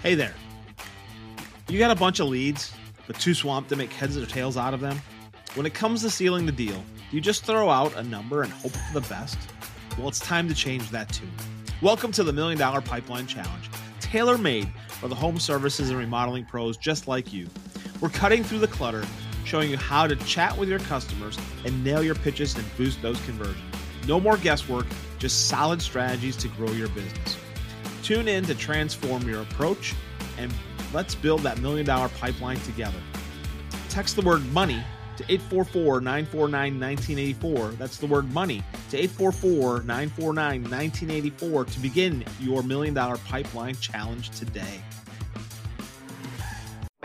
Hey there. You got a bunch of leads, but too swamped to make heads or tails out of them? When it comes to sealing the deal, do you just throw out a number and hope for the best? Well, it's time to change that too. Welcome to the Million Dollar Pipeline Challenge, tailor made for the home services and remodeling pros just like you. We're cutting through the clutter, showing you how to chat with your customers and nail your pitches and boost those conversions. No more guesswork, just solid strategies to grow your business. Tune in to transform your approach and let's build that million dollar pipeline together. Text the word money to 844 949 1984. That's the word money to 844 949 1984 to begin your million dollar pipeline challenge today.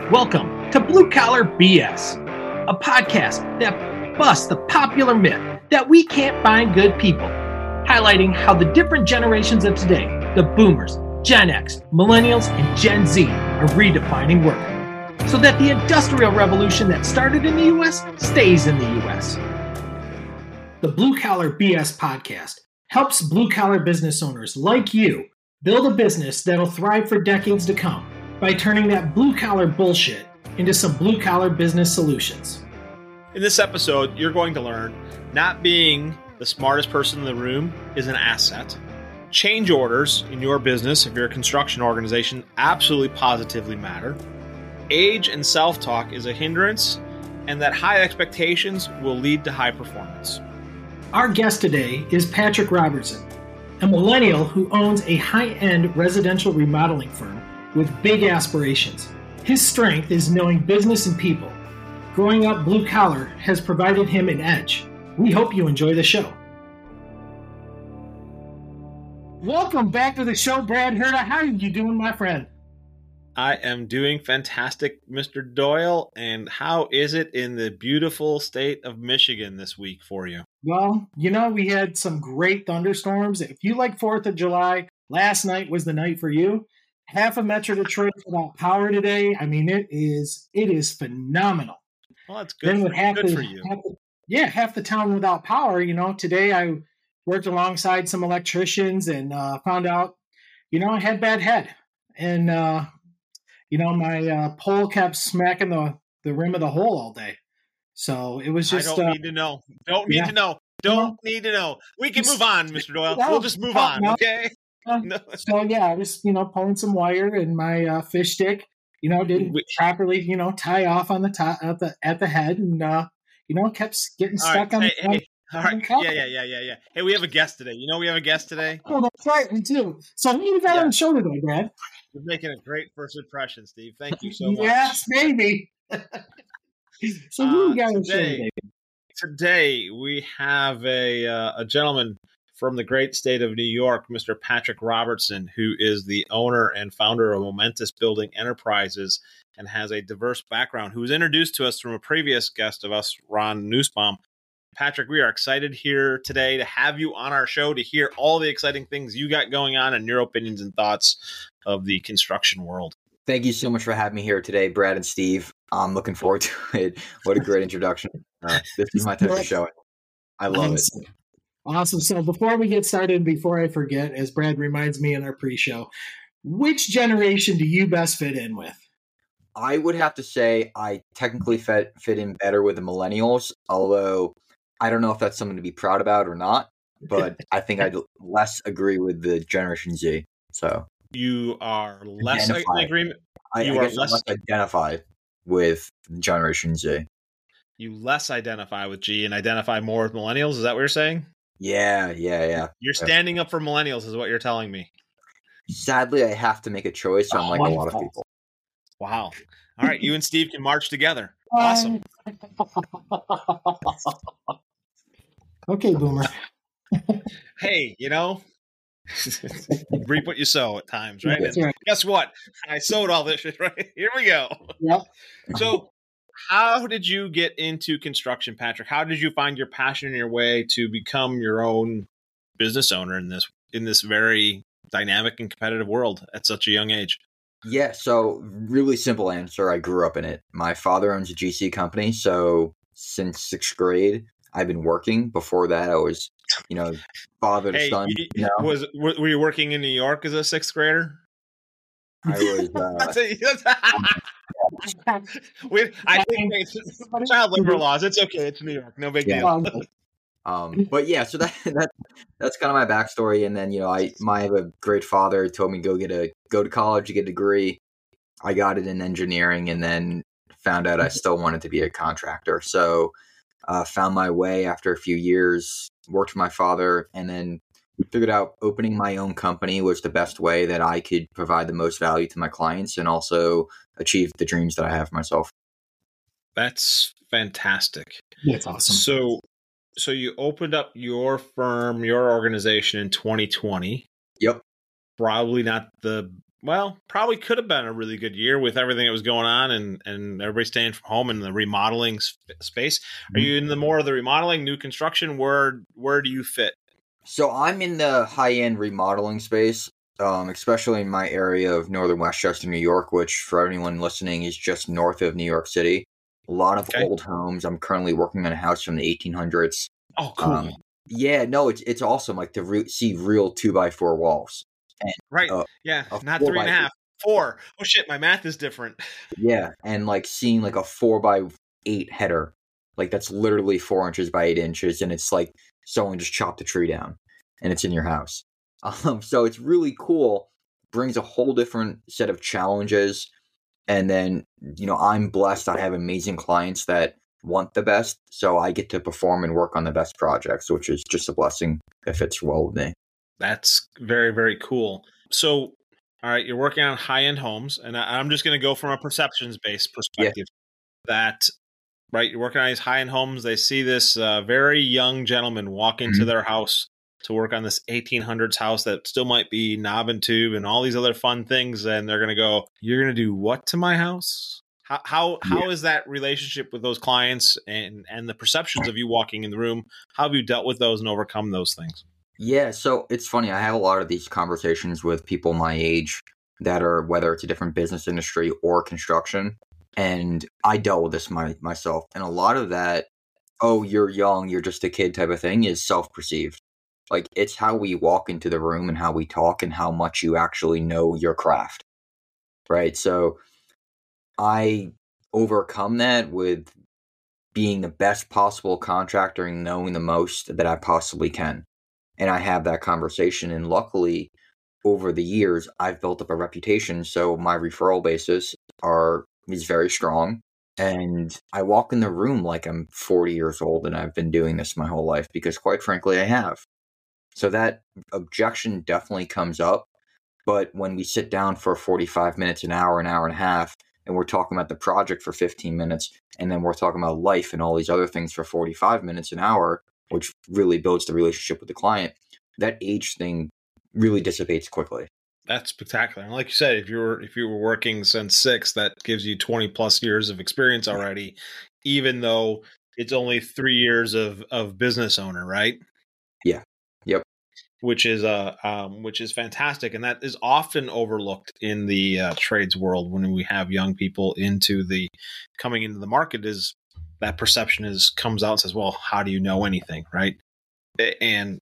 Welcome to Blue Collar BS, a podcast that busts the popular myth that we can't find good people, highlighting how the different generations of today, the boomers, Gen X, millennials, and Gen Z, are redefining work so that the industrial revolution that started in the US stays in the US. The Blue Collar BS podcast helps blue collar business owners like you build a business that'll thrive for decades to come by turning that blue collar bullshit into some blue collar business solutions. In this episode, you're going to learn not being the smartest person in the room is an asset. Change orders in your business, if you're a construction organization, absolutely positively matter. Age and self talk is a hindrance, and that high expectations will lead to high performance. Our guest today is Patrick Robertson, a millennial who owns a high end residential remodeling firm with big aspirations. His strength is knowing business and people. Growing up blue collar has provided him an edge. We hope you enjoy the show. Welcome back to the show, Brad Herda. How are you doing, my friend? I am doing fantastic, Mr. Doyle. And how is it in the beautiful state of Michigan this week for you? Well, you know, we had some great thunderstorms. If you like 4th of July, last night was the night for you. Half of Metro Detroit without power today. I mean, it is it is phenomenal. Well, that's good. Then with half good the, for you. Half the, yeah, half the town without power. You know, today I worked alongside some electricians and uh, found out, you know, I had bad head, and uh, you know, my uh, pole kept smacking the the rim of the hole all day. So it was just. I don't uh, need to know. Don't need yeah. to know. Don't need to know. We can move on, Mr. Doyle. No, We'll just move no, on, no. okay? So yeah, I was you know pulling some wire and my uh, fish stick, you know, didn't We- properly you know tie off on the top at the at the head, and uh, you know kept getting stuck right. on Hey, the. hey, all right. Yeah, yeah, yeah, yeah, yeah. Hey, we have a guest today. You know we have a guest today? Oh, that's right, me too. So who you got Yeah. on the show today, Brad? You're making a great first impression, Steve. Thank you so much. yes, maybe. so who Uh, you got on the show today- today? We have a uh, a gentleman from the great state of New York, Mr. Patrick Robertson, who is the owner and founder of Momentous Building Enterprises and has a diverse background. Who was introduced to us from a previous guest of us, Ron Nussbaum. Patrick, we are excited here today to have you on our show to hear all the exciting things you got going on and your opinions and thoughts of the construction world. Thank you so much for having me here today, Brad and Steve. I'm looking forward to it. What a great introduction. Uh, this is my type of show. I love it. Awesome. Awesome. So before we get started, before I forget, as Brad reminds me in our pre-show, which generation do you best fit in with? I would have to say I technically fit, fit in better with the millennials, although I don't know if that's something to be proud about or not, but I think I'd less agree with the Generation Z. So You are less in Identify. agreement. I, You I are guess I'm less- less identify with Generation Z. You less identify with G and identify more with millennials. Is that what you're saying? Yeah, yeah, yeah. You're standing up for millennials, is what you're telling me. Sadly, I have to make a choice, I am like a lot of people. Wow. All right, you and Steve can march together. Awesome. okay, Boomer. Hey, you know, reap what you sow at times, right? Right. guess what? I sowed all this shit, right? Here we go. Yep. So, how did you get into construction, Patrick? How did you find your passion and your way to become your own business owner in this in this very dynamic and competitive world at such a young age? Yeah, so really simple answer. I grew up in it. My father owns a GC company, so since sixth grade, I've been working. Before that, I was, you know, father to Hey, son. you- You know, was were were you working in New York as a sixth grader? I was. Uh, we, I think it's child labor laws. It's okay. It's New York. No big Yeah. deal. um, but yeah, so that, that that's kind of my backstory. And then you know, I my I have a great father told me go get a go to college, to get a degree. I got it in engineering, and then found out I still wanted to be a contractor. So uh, found my way after a few years, worked for my father, and then figured out opening my own company was the best way that I could provide the most value to my clients and also achieve the dreams that I have for myself. That's fantastic. That's awesome. So, so you opened up your firm, your organization in 2020. Yep. Probably not the well, probably could have been a really good year with everything that was going on and and everybody staying from home in the remodeling sp- space. Are you in the more of the remodeling, new construction? Where where do you fit? So I'm in the high end remodeling space, um, especially in my area of northern Westchester, New York, which for anyone listening is just north of New York City. A lot of Okay. old homes. I'm currently working on a house from the 1800s. Oh, cool. Um, Yeah, no, it's it's awesome. Like to re- see real two by four walls. Right. uh, yeah. Not three and a half. Four. Oh shit, my math is different. Yeah, and like seeing like a four by eight header, like that's literally four inches by eight inches, and it's like someone just chopped a tree down, and it's in your house. Um, so it's really cool. Brings a whole different set of challenges, and then you know I'm blessed. I have amazing clients that want the best, so I get to perform and work on the best projects, which is just a blessing. if it's well with me. That's very, very cool. So, all right, you're working on high end homes, and I, I'm just going to go from a perceptions based perspective. That, right, you're working on these high end homes. They see this uh, very young gentleman walk into Mhm. their house to work on this 1800s house that still might be knob and tube and all these other fun things, and they're going to go, "You're going to do what to my house?" How how how is that relationship with those clients and and the perceptions of you walking in the room? How have you dealt with those and overcome those things? Yeah, so it's funny. I have a lot of these conversations with people my age that are whether it's a different business industry or construction, and I dealt with this my, myself. And a lot of that, oh, you're young, you're just a kid type of thing, is self perceived. Like it's how we walk into the room and how we talk and how much you actually know your craft, right? So I overcome that with being the best possible contractor and knowing the most that I possibly can and I have that conversation. And luckily, over the years, I've built up a reputation, so my referral basis are is very strong. And I walk in the room like I'm 40 years old and I've been doing this my whole life because, quite frankly, I have. So that objection definitely comes up. But when we sit down for 45 minutes, an hour, an hour and a half, and we're talking about the project for 15 minutes, and then we're talking about life and all these other things for 45 minutes, an hour, which really builds the relationship with the client, that age thing really dissipates quickly. That's spectacular. And like you said, if you were if you were working since six, that gives you twenty plus years of experience already, even though it's only three years of of business owner, right? Yeah. Yep. Which is uh um, which is fantastic, and that is often overlooked in the uh, trades world when we have young people into the coming into the market. Is that perception is comes out and says, "Well, how do you know anything?" Right? And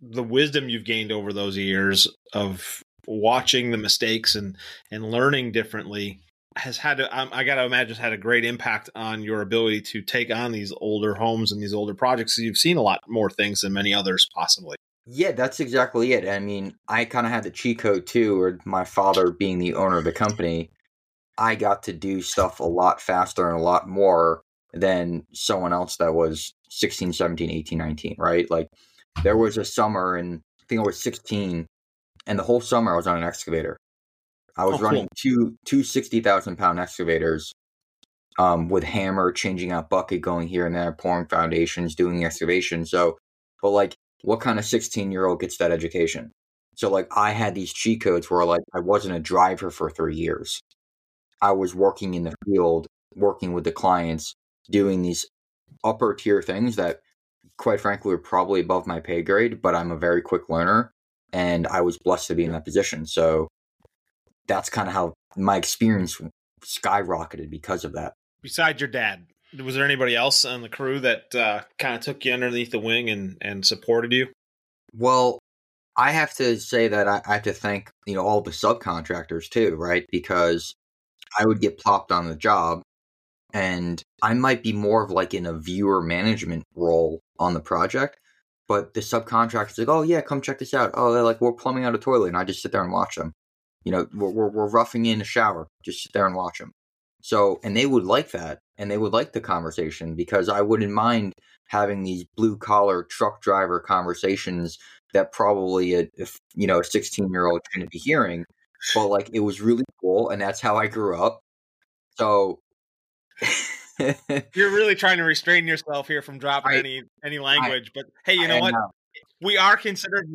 the wisdom you've gained over those years of watching the mistakes and and learning differently has had to, um, I got to imagine had a great impact on your ability to take on these older homes and these older projects. You've seen a lot more things than many others possibly. Yeah, that's exactly it. I mean, I kind of had the cheat code too, or my father being the owner of the company, I got to do stuff a lot faster and a lot more than someone else that was 16, 17, 18, 19, right? Like there was a summer and I think I was 16 and the whole summer I was on an excavator. I was Oh, cool. running two two 60,000 pound excavators um, with hammer, changing out bucket, going here and there, pouring foundations, doing excavation. So, but like, what kind of 16 year old gets that education? So, like, I had these cheat codes where, like, I wasn't a driver for three years. I was working in the field, working with the clients, doing these upper tier things that, quite frankly, were probably above my pay grade, but I'm a very quick learner and I was blessed to be in that position. So, that's kind of how my experience skyrocketed because of that. Besides your dad, was there anybody else on the crew that uh, kind of took you underneath the wing and and supported you? Well, I have to say that I, I have to thank you know all the subcontractors too, right? Because I would get plopped on the job, and I might be more of like in a viewer management role on the project, but the subcontractor's like, "Oh yeah, come check this out." Oh, they're like, "We're plumbing out a toilet," and I just sit there and watch them. You know, we're we're, we're roughing in a shower, just sit there and watch them. So, and they would like that, and they would like the conversation because I wouldn't mind having these blue collar truck driver conversations that probably a if, you know a 16 year old shouldn't be hearing but like it was really cool and that's how i grew up so You're really trying to restrain yourself here from dropping I- any any language, but hey, you know I what? know. We are considered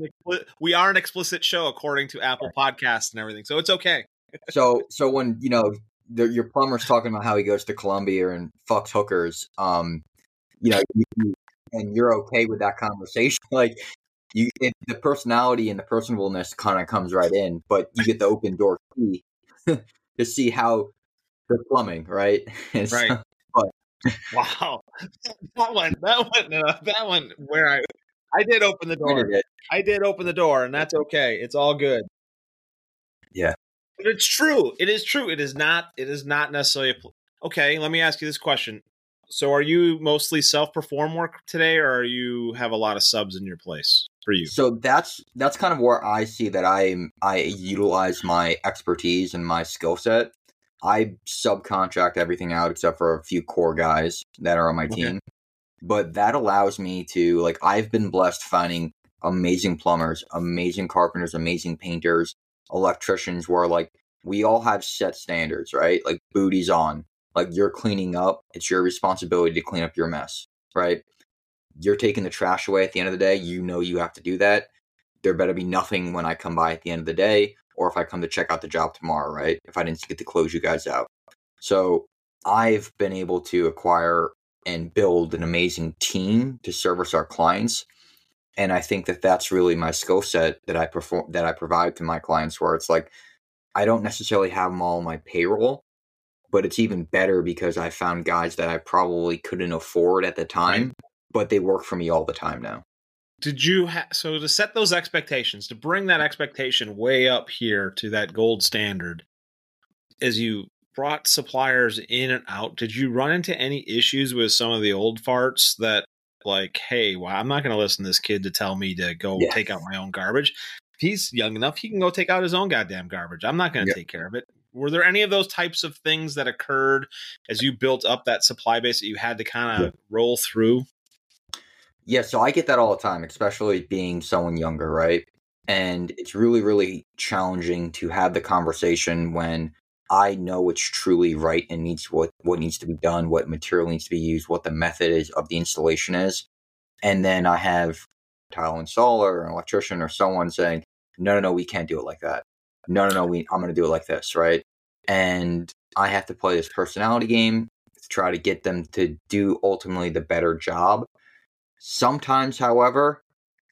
we are an explicit show according to Apple Podcasts and everything, so it's okay. so so when you know the, your plumber's talking about how he goes to Colombia and fucks hookers, um, you know, you- and you're okay with that conversation, like you, it, the personality and the personableness kind of comes right in, but you get the open door key to see how the plumbing, right? So- Right. Wow, that one, that one, uh, that one. Where I, I did open the door. it. I did open the door, and that's okay. It's all good. Yeah. but it's true. It is true. It is not. It is not necessarily. A pl- okay, let me ask you this question. So, are you mostly self-perform work today, or are you have a lot of subs in your place for you? So that's that's kind of where I see that I I utilize my expertise and my skill set. I subcontract everything out except for a few core guys that are on my Okay. team. But that allows me to like I've been blessed finding amazing plumbers, amazing carpenters, amazing painters, electricians where like we all have set standards, right? Like booties on. Like you're cleaning up, it's your responsibility to clean up your mess, right? You're taking the trash away at the end of the day, you know you have to do that. There better be nothing when I come by at the end of the day or if I come to check out the job tomorrow, right? If I didn't get to close you guys out. So I've been able to acquire and build an amazing team to service our clients. And I think that that's really my skill set that I perform that I provide to my clients where it's like I don't necessarily have them all on my payroll, but it's even better because I found guys that I probably couldn't afford at the time, but they work for me all the time now. Did you ha- so to set those expectations to bring that expectation way up here to that gold standard? As you brought suppliers in and out, did you run into any issues with some of the old farts that like, hey, well, I'm not going to listen to this kid to tell me to go Yeah. take out my own garbage. If he's young enough, he can go take out his own goddamn garbage. I'm not going to Yep. take care of it. Were there any of those types of things that occurred as you built up that supply base that you had to kind of roll through? Yeah, so I get that all the time, especially being someone younger, right? And it's really, really challenging to have the conversation when I know what's truly right and needs what what needs to be done, what material needs to be used, what the method is of the installation is, and then I have tile installer or an electrician or someone saying, "No, no, no, we can't do it like that. No, no, no, we I'm going to do it like this, right?" And I have to play this personality game to try to get them to do ultimately the better job. Sometimes, however,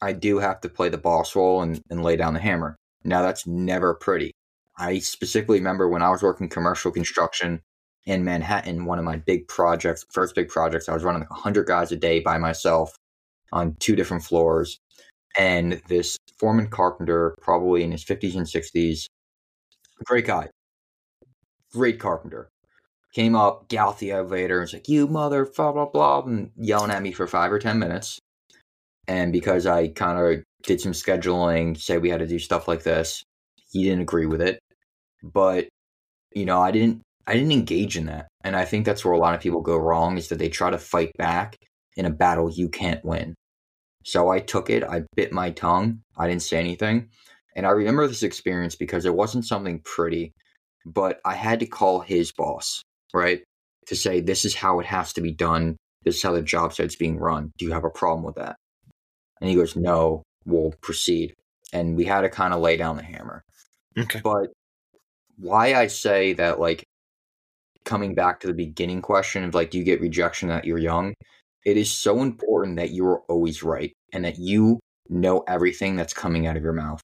I do have to play the boss role and, and lay down the hammer. Now, that's never pretty. I specifically remember when I was working commercial construction in Manhattan, one of my big projects, first big projects, I was running like 100 guys a day by myself on two different floors. And this foreman carpenter, probably in his 50s and 60s, great guy, great carpenter, came up, galloped the elevator, and was like, "You mother, blah blah blah," and yelling at me for five or ten minutes. And because I kind of did some scheduling, said we had to do stuff like this, he didn't agree with it. But you know, I didn't, I didn't engage in that, and I think that's where a lot of people go wrong is that they try to fight back in a battle you can't win. So I took it. I bit my tongue. I didn't say anything. And I remember this experience because it wasn't something pretty, but I had to call his boss right? To say this is how it has to be done. This is how the job site's being run. Do you have a problem with that? And he goes, No, we'll proceed. And we had to kind of lay down the hammer. Okay. But why I say that, like, coming back to the beginning question of like, do you get rejection that you're young? It is so important that you are always right and that you know everything that's coming out of your mouth.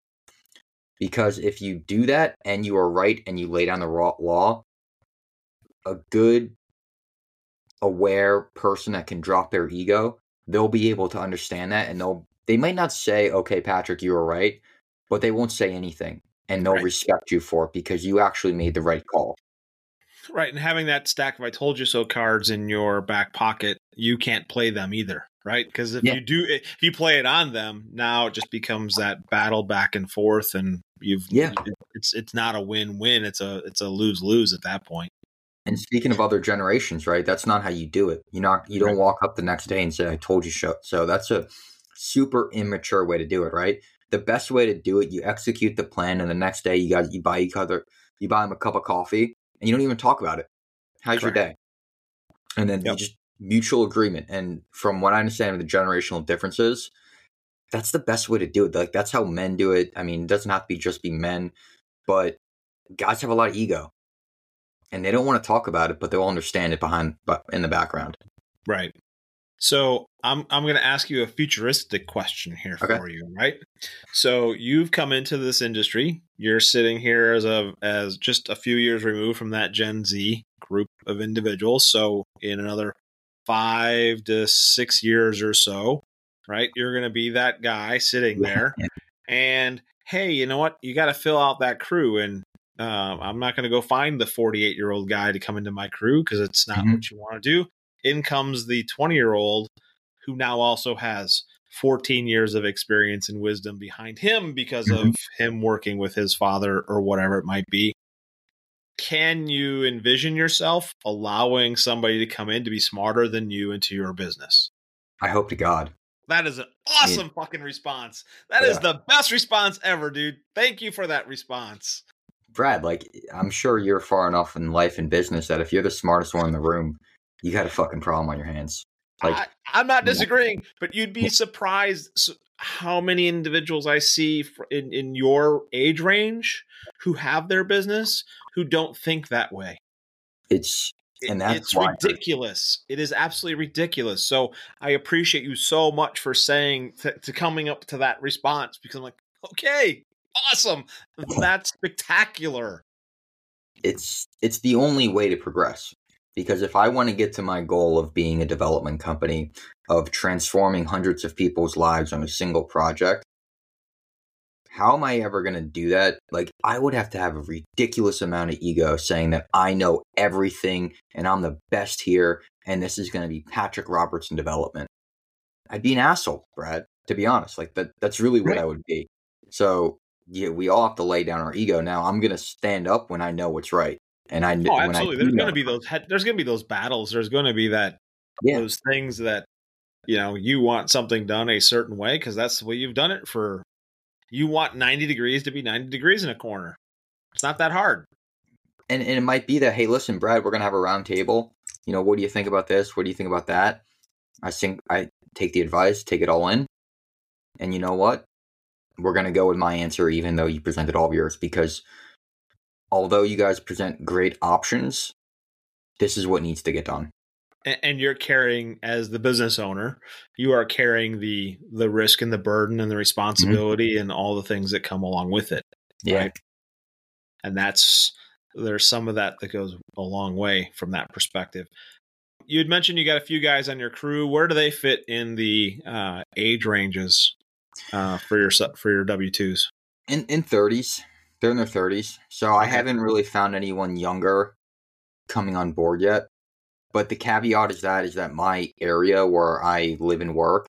Because if you do that and you are right and you lay down the raw law, a good aware person that can drop their ego they'll be able to understand that and they'll they might not say okay patrick you were right but they won't say anything and they'll Right. respect you for it because you actually made the right call. Right, and having that stack of "I told you so" cards in your back pocket, you can't play them either, right? Because if Yeah. you do, if you play it on them, now it just becomes that battle back and forth, and you've Yeah. it's it's not a win-win; it's a it's a lose-lose at that point. And speaking of other generations, right? That's not how you do it. You not you don't Right. walk up the next day and say, "I told you so." So that's a super immature way to do it, right? The best way to do it, you execute the plan, and the next day you guys you buy each other, you buy them a cup of coffee, and you don't even talk about it. How's your day? And then you Yep. just mutual agreement. And from what I understand of the generational differences, that's the best way to do it. Like that's how men do it. I mean, it doesn't have to be just be men, but guys have a lot of ego and they don't want to talk about it, but they'll understand it behind, but in the background. Right. So I'm I'm going to ask you a futuristic question here Okay. for you, right? So you've come into this industry. You're sitting here as a as just a few years removed from that Gen Z group of individuals. So in another five to six years or so, right? You're going to be that guy sitting there, and hey, you know what? You got to fill out that crew, and um, I'm not going to go find the 48 year old guy to come into my crew because it's not Mhm. what you want to do in comes the 20 year old who now also has 14 years of experience and wisdom behind him because of him working with his father or whatever it might be. Can you envision yourself allowing somebody to come in to be smarter than you into your business? I hope to God. That is an awesome fucking response. That is Yeah. the best response ever, dude. Thank you for that response. Brad, like, I'm sure you're far enough in life and business that if you're the smartest one in the room, you got a fucking problem on your hands. Like, I, I'm not disagreeing, but you'd be surprised how many individuals I see in, in your age range who have their business who don't think that way. it's, It- And that's it's why- ridiculous. It is absolutely ridiculous. So I appreciate you so much for saying to, to coming up to that response because I'm like, okay, awesome, that's spectacular. it's it's the only way to progress because if i want to get to my goal of being a development company of transforming hundreds of people's lives on a single project how am i ever going to do that like i would have to have a ridiculous amount of ego saying that i know everything and i'm the best here and this is going to be patrick robertson development i'd be an asshole brad to be honest like that that's really what Right. i would be so yeah, we all have to lay down our ego. Now, I'm going to stand up when I know what's right, and I Oh, when I absolutely. There's going to be those. There's going to be those battles. There's going to be that Yeah. those things that you know you want something done a certain way because that's the way you've done it for. You want 90 degrees to be 90 degrees in a corner. It's not that hard. and, and it might be that hey, listen, Brad, we're going to have a round table. You know, what do you think about this? What do you think about that? I think I take the advice, take it all in, and you know what? We're going to go with my answer, even though you presented all of yours, because although you guys present great options, this is what needs to get done. And, you're carrying as the business owner, you are carrying the the risk and the burden and the responsibility and all the things that come along with it. Yeah. Right. and that's there's some of that that goes a long way from that perspective. You had mentioned you got a few guys on your crew. Where do they fit in the uh, age ranges uh, for your for your W twos? in in thirties. They're in their thirties, so I haven't really found anyone younger coming on board yet. But the caveat is that is that my area where I live and work,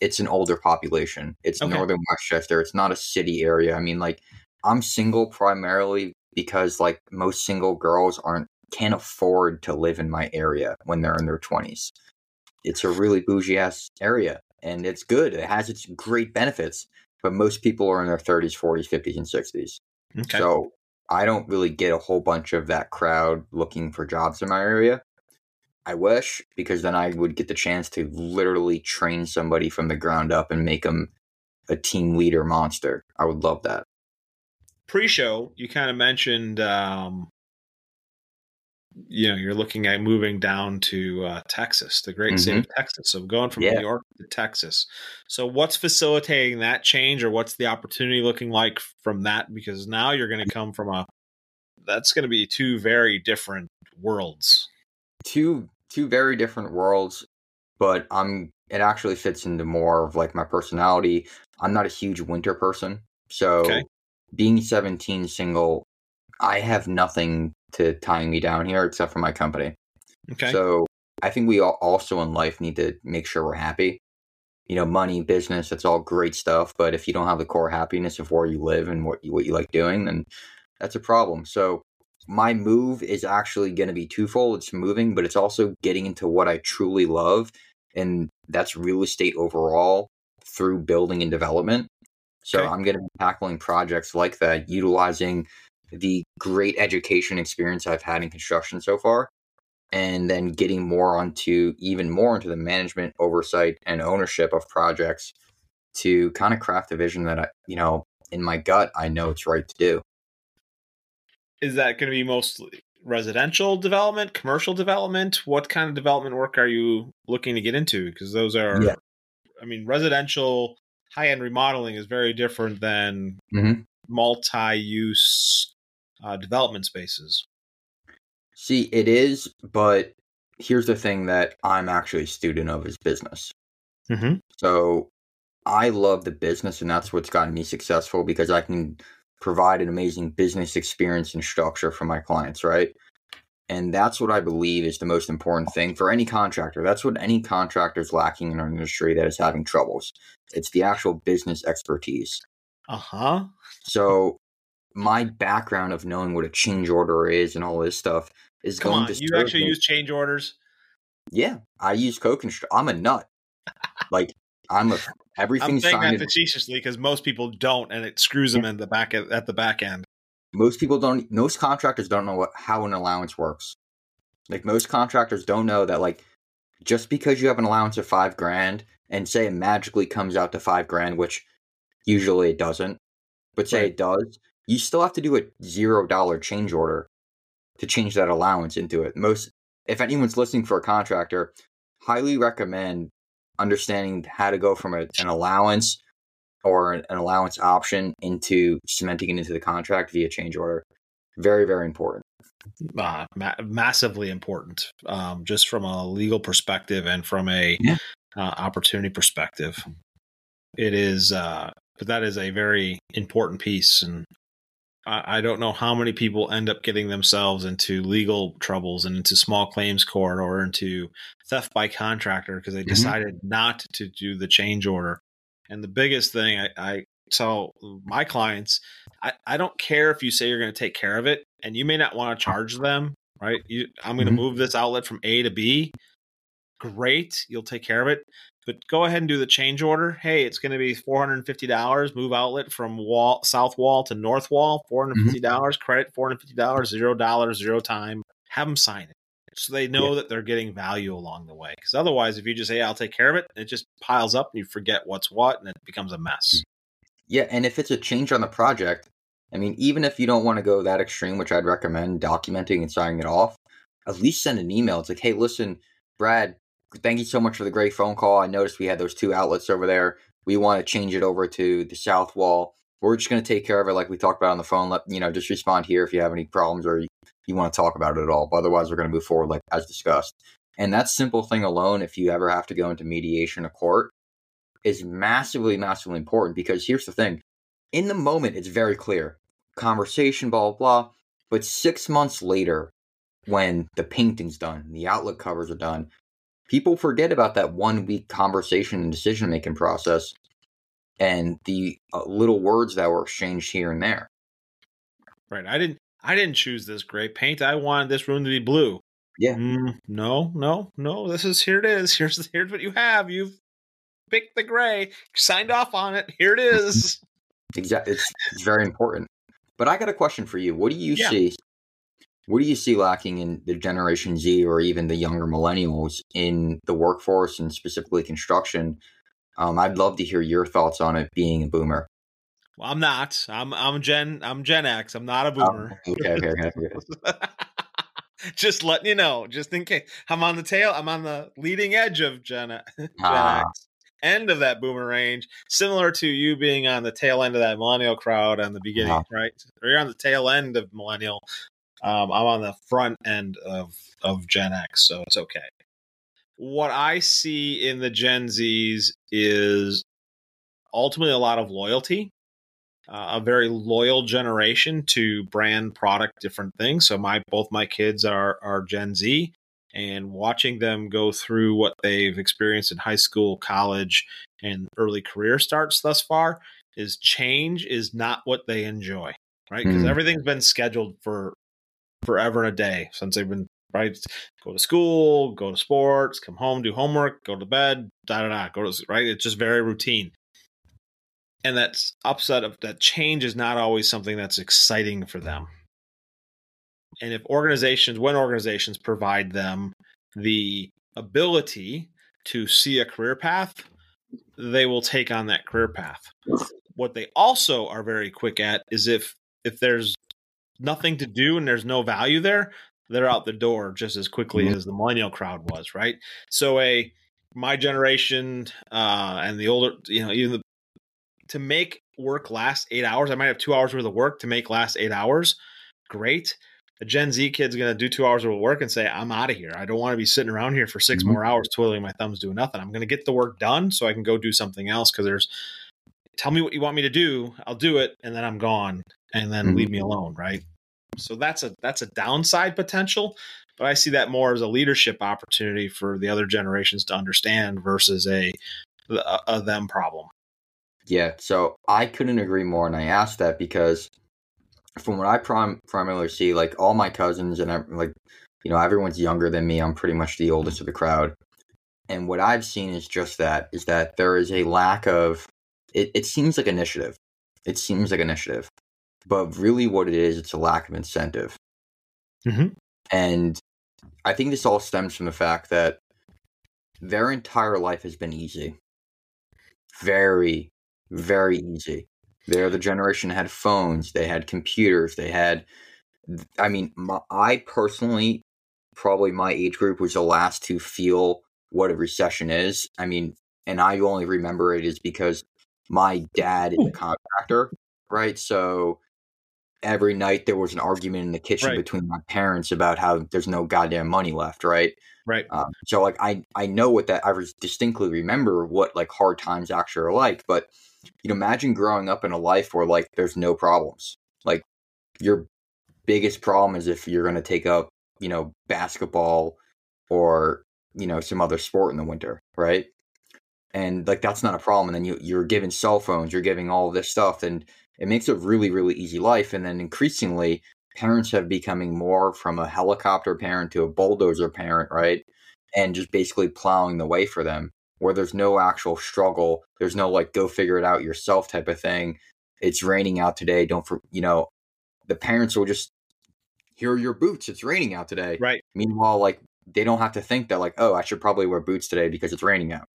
it's an older population. It's Okay. northern Westchester. It's not a city area. I mean, like I'm single primarily because like most single girls aren't can't afford to live in my area when they're in their twenties. It's a really bougie ass area, and it's good. It has its great benefits but most people are in their 30s, 40s, 50s, and 60s. Okay. So I don't really get a whole bunch of that crowd looking for jobs in my area. I wish, because then I would get the chance to literally train somebody from the ground up and make them a team leader monster. I would love that. Pre-show, you kind of mentioned, um, you know, you're looking at moving down to uh, Texas, the great state of Texas. So going from Yeah. New York to Texas. So what's facilitating that change, or what's the opportunity looking like from that? Because now you're going to come from a that's going to be two very different worlds. Two two very different worlds, but I'm it actually fits into more of like my personality. I'm not a huge winter person, So Okay. being 17 single, I have nothing to tying me down here except for my company. Okay. So I think we all also in life need to make sure we're happy. You know, money, business, that's all great stuff. But if you don't have the core happiness of where you live and what you, what you like doing, then that's a problem. So my move is actually going to be twofold. It's moving, but it's also getting into what I truly love. And that's real estate overall through building and development. So Okay. I'm going to be tackling projects like that, utilizing the great education experience I've had in construction so far, and then getting more onto even more into the management, oversight, and ownership of projects to kind of craft a vision that I, you know, in my gut, I know it's right to do. is that going to be mostly residential development, commercial development? What kind of development work are you looking to get into? Because those are, Yeah. I mean, residential high end remodeling is very different than Mhm. multi use uh, development spaces. See, it is, but here's the thing that I'm actually a student of is business. Mm-hmm. So I love the business, and that's what's gotten me successful because I can provide an amazing business experience and structure for my clients, right? And that's what I believe is the most important thing for any contractor. That's what any contractor is lacking in our industry that is having troubles. It's the actual business expertise. Uh huh. So my background of knowing what a change order is and all this stuff is Come going on, to you actually me. use change orders. Yeah, I use CoConstruct. I'm a nut. like I'm a I'm saying that facetiously because most people don't, and it screws them in the back at, at the back end. most people don't. Most contractors don't know what how an allowance works. Like most contractors don't know that like just because you have an allowance of five grand and say it magically comes out to five grand, which usually it doesn't, but say Right. it does, you still have to do a zero dollar change order to change that allowance into it. Most, if anyone's listening for a contractor, highly recommend understanding how to go from a, an allowance or an, an allowance option into cementing it into the contract via change order. Very, very important. uh, ma- massively important, um, just from a legal perspective and from a Yeah. uh, opportunity perspective. It is, uh, but that is a very important piece, and I, don't know how many people end up getting themselves into legal troubles and into small claims court or into theft by contractor because they Mhm. decided not to do the change order. And the biggest thing I, I tell my clients I, I don't care if you say you're going to take care of it and you may not want to charge them, right? You, I'm going to Mhm. move this outlet from A to B. Great. You'll take care of it. But go ahead and do the change order. Hey, it's going to be $450. Move outlet from wall south wall to north wall. Mm-hmm. 450. dollars Credit $450. Zero dollars, zero time. Have them sign it. So they know that they're getting value along the way. Because otherwise, if you just say, I'll take care of it, it just piles up and you forget what's what and it becomes a mess. Mm. Yeah, and if it's a change on the project, I mean, even if you don't want to go that extreme, which I'd recommend documenting and signing it off, at least send an email. It's like, hey, listen, Brad, thank you so much for the great phone call. I noticed we had those two outlets over there. We want to change it over to the south wall. We're just going to take care of it like we talked about on the phone. Let you know, just respond here if you have any problems or you, you want to talk about it at all. But otherwise, we're going to move forward like as discussed. And that simple thing alone, if you ever have to go into mediation or court, is massively, massively important because here's the thing. In the moment, it's very clear. Conversation, blah, blah, blah. But six months later, when the painting's done, the outlet covers are done, people forget about that one week conversation and decision making process and the uh, little words that were exchanged here and there. Right. I didn't I didn't choose this gray paint. I wanted this room to be blue. Yeah. Mm, no, no, no. This is here it is. Here's here's what you have. You've picked the gray, signed off on it. Here it is. Exactly. It's, it's very important. But I got a question for you. What do you Yeah. see? What do you see lacking in the Generation Z or even the younger millennials in the workforce and specifically construction? Um, I'd love to hear your thoughts on it being a boomer. well, I'm not. I'm I'm Gen I'm Gen X. I'm not a boomer. Oh, okay, okay, okay. okay. just letting you know, just in case. I'm on the tail. I'm on the leading edge of Gen, Gen Ah. X, end of that boomer range, similar to you being on the tail end of that millennial crowd on the beginning, Ah. right? Or you're on the tail end of millennial. Um, I'm on the front end of of Gen X, so it's okay. What I see in the Gen Zs is ultimately a lot of loyalty uh, a very loyal generation to brand, product, different things. So my both my kids are are Gen Z, and watching them go through what they've experienced in high school, college, and early career starts thus far is change is not what they enjoy, right? Because Mhm. everything's been scheduled for forever and a day since they've been right. Go to school, go to sports, come home, do homework, go to bed, da da da. Go to right. It's just very routine, and that's upset of that change is not always something that's exciting for them. And if organizations, when organizations provide them the ability to see a career path, they will take on that career path. What they also are very quick at is if if there's nothing to do and there's no value there, they're out the door just as quickly Mhm. as the millennial crowd was, right? So a my generation uh and the older, you know, even the to make work last 8 hours, I might have 2 hours worth of work to make last 8 hours. Great. A Gen Z kid's going to do 2 hours worth of work and say, "I'm out of here. I don't want to be sitting around here for 6 Mhm. more hours twiddling my thumbs doing nothing. I'm going to get the work done so I can go do something else cuz there's tell me what you want me to do, I'll do it and then I'm gone and then Mhm. leave me alone, right? So that's a that's a downside potential, but I see that more as a leadership opportunity for the other generations to understand versus a a, a them problem. Yeah, so I couldn't agree more, and I asked that because from what I prim- primarily see, like all my cousins and ev- like you know everyone's younger than me. I'm pretty much the oldest of the crowd, and what I've seen is just that: is that there is a lack of. It, it seems like initiative. It seems like initiative, but really, what it is, it's a lack of incentive. Mhm. And I think this all stems from the fact that their entire life has been easy. Very, very easy. They're the generation that had phones, they had computers, they had. I mean, my, I personally, probably my age group was the last to feel what a recession is. I mean, and I only remember it is because my dad is a contractor, right? So every night there was an argument in the kitchen Right. between my parents about how there's no goddamn money left, right? Right. Um, so like I I know what that I distinctly remember what like hard times actually are like, but you know imagine growing up in a life where like there's no problems. Like your biggest problem is if you're going to take up you know basketball or you know some other sport in the winter, right? And like that's not a problem. And then you you're given cell phones, you're giving all this stuff, and it makes a really really easy life. And then increasingly parents have becoming more from a helicopter parent to a bulldozer parent, right? And just basically plowing the way for them where there's no actual struggle. There's no like go figure it out yourself type of thing. It's raining out today. Don't for you know, the parents will just here are your boots. It's raining out today. Right. Meanwhile, like they don't have to think that like, oh, I should probably wear boots today because it's raining out.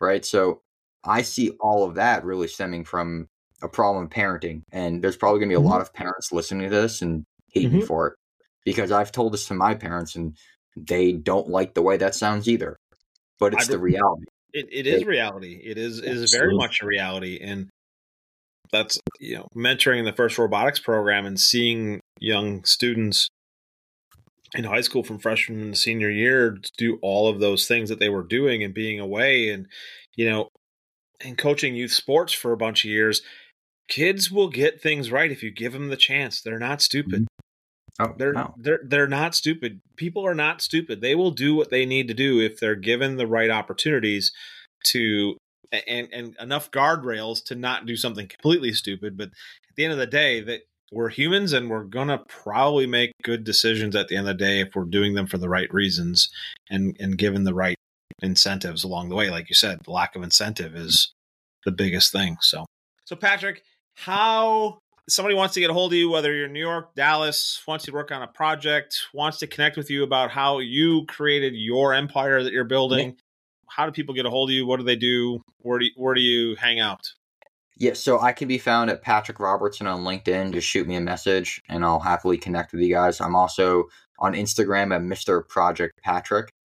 Right. So I see all of that really stemming from a problem of parenting. And there's probably gonna be a Mhm. lot of parents listening to this and hate me Mhm. for it. Because I've told this to my parents and they don't like the way that sounds either. But it's I the reality. It, it is reality. It is is very much a reality, and that's you know mentoring the first robotics program and seeing young students in high school from freshman to senior year do all of those things that they were doing and being away and you know and coaching youth sports for a bunch of years kids will get things right if you give them the chance they're not stupid mm-hmm. Oh, they're no. they're they're not stupid. People are not stupid. They will do what they need to do if they're given the right opportunities to and and enough guardrails to not do something completely stupid. But at the end of the day, that we're humans and we're gonna probably make good decisions at the end of the day if we're doing them for the right reasons and and given the right incentives along the way. Like you said, the lack of incentive is the biggest thing. So so Patrick, how somebody wants to get a hold of you, whether you're in New York, Dallas, wants to work on a project, wants to connect with you about how you created your empire that you're building, how do people get a hold of you? What do they do? Where do you, where do you hang out? Yeah, so I can be found at Patrick Robertson on LinkedIn. Just shoot me a message and I'll happily connect with you guys. I'm also on Instagram at Mr. Project Patrick.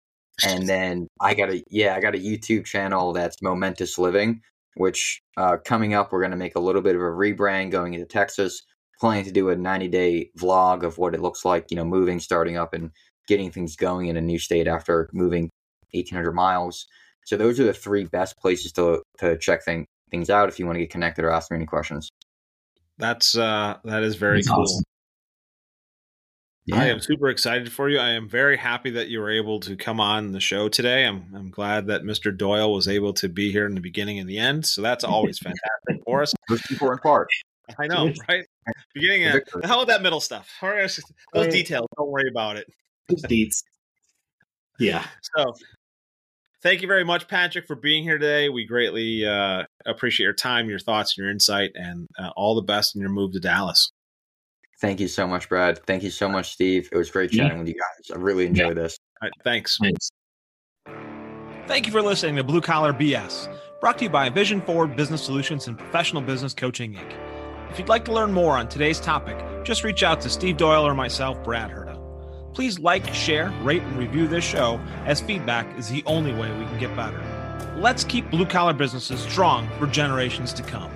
And then I got a yeah, I got a YouTube channel that's Momentous Living, which uh, coming up we're gonna make a little bit of a rebrand going into Texas. Planning to do a 90 day vlog of what it looks like, you know, moving, starting up, and getting things going in a new state after moving 1,800 miles. So those are the three best places to to check thing, things out if you want to get connected or ask me any questions. That's uh that is very That's cool. awesome. I am super excited for you. I am very happy that you were able to come on the show today. I'm I'm glad that Mr. Doyle was able to be here in the beginning and the end. So that's always fantastic for us. Most important part. I know, right? Beginning and hell with that middle stuff. All right, Those details, don't worry about it. Deeds. Yeah. So thank you very much, Patrick, for being here today. We greatly uh, appreciate your time, your thoughts, and your insight, and uh, all the best in your move to Dallas. Thank you so much, Brad. Thank you so uh, much, Steve. It was great Yeah. chatting with you guys. I really enjoyed this. All right, thanks. Thanks. Thank you for listening to Blue Collar BS, brought to you by Vision Forward Business Solutions and Professional Business Coaching Inc. If you'd like to learn more on today's topic, just reach out to Steve Doyle or myself, Brad Herda. Please like, share, rate, and review this show, as feedback is the only way we can get better. Let's keep blue collar businesses strong for generations to come.